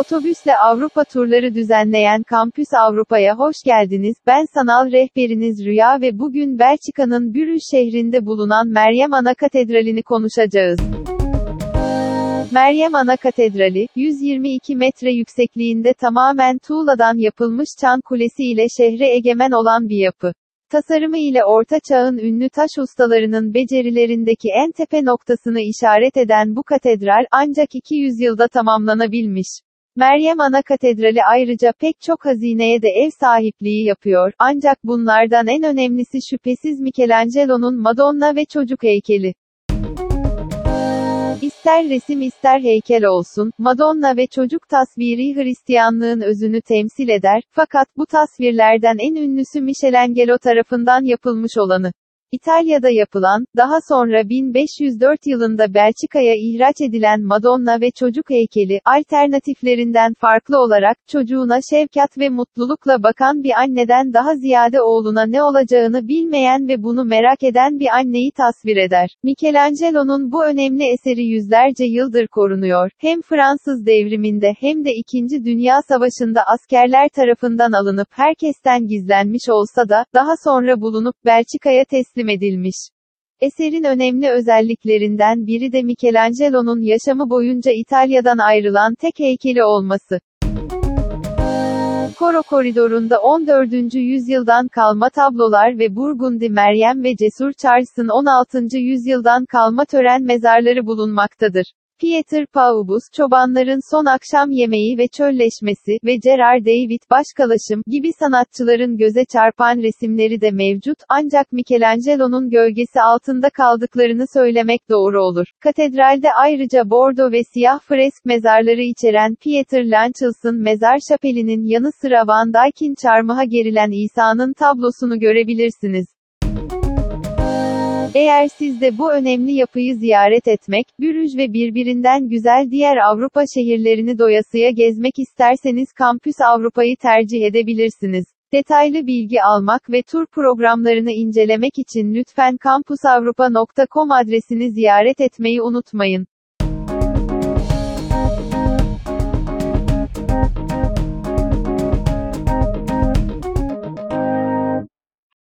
Otobüsle Avrupa turları düzenleyen Kampüs Avrupa'ya hoş geldiniz. Ben sanal rehberiniz Rüya ve bugün Belçika'nın Brüj şehrinde bulunan Meryem Ana Katedrali'ni konuşacağız. Meryem Ana Katedrali, 122 metre yüksekliğinde tamamen tuğladan yapılmış çan kulesi ile şehre egemen olan bir yapı. Tasarımı ile Orta Çağ'ın ünlü taş ustalarının becerilerindeki en tepe noktasını işaret eden bu katedral ancak 200 yılda tamamlanabilmiş. Meryem Ana Katedrali ayrıca pek çok hazineye de ev sahipliği yapıyor, ancak bunlardan en önemlisi şüphesiz Michelangelo'nun Madonna ve çocuk heykeli. İster resim ister heykel olsun, Madonna ve çocuk tasviri Hristiyanlığın özünü temsil eder, fakat bu tasvirlerden en ünlüsü Michelangelo tarafından yapılmış olanı. İtalya'da yapılan, daha sonra 1504 yılında Belçika'ya ihraç edilen Madonna ve çocuk heykeli, alternatiflerinden farklı olarak, çocuğuna şefkat ve mutlulukla bakan bir anneden daha ziyade oğluna ne olacağını bilmeyen ve bunu merak eden bir anneyi tasvir eder. Michelangelo'nun bu önemli eseri yüzlerce yıldır korunuyor, hem Fransız devriminde hem de 2. Dünya Savaşı'nda askerler tarafından alınıp herkesten gizlenmiş olsa da, daha sonra bulunup Belçika'ya teslim edilmiş. Eserin önemli özelliklerinden biri de Michelangelo'nun yaşamı boyunca İtalya'dan ayrılan tek heykeli olması. Koro koridorunda 14. yüzyıldan kalma tablolar ve Burgundi Meryem ve Cesur Charles'ın 16. yüzyıldan kalma tören mezarları bulunmaktadır. Pieter Paubus, Çobanların Son Akşam Yemeği ve Çölleşmesi ve Gerard David Başkalaşım gibi sanatçıların göze çarpan resimleri de mevcut, ancak Michelangelo'nun gölgesi altında kaldıklarını söylemek doğru olur. Katedralde ayrıca bordo ve siyah fresk mezarları içeren Pieter Lanchels'ın mezar şapelinin yanı sıra Van Dyck'in çarmıha gerilen İsa'nın tablosunu görebilirsiniz. Eğer siz de bu önemli yapıyı ziyaret etmek, Brüj ve birbirinden güzel diğer Avrupa şehirlerini doyasıya gezmek isterseniz Kampüs Avrupa'yı tercih edebilirsiniz. Detaylı bilgi almak ve tur programlarını incelemek için lütfen kampusavrupa.com adresini ziyaret etmeyi unutmayın.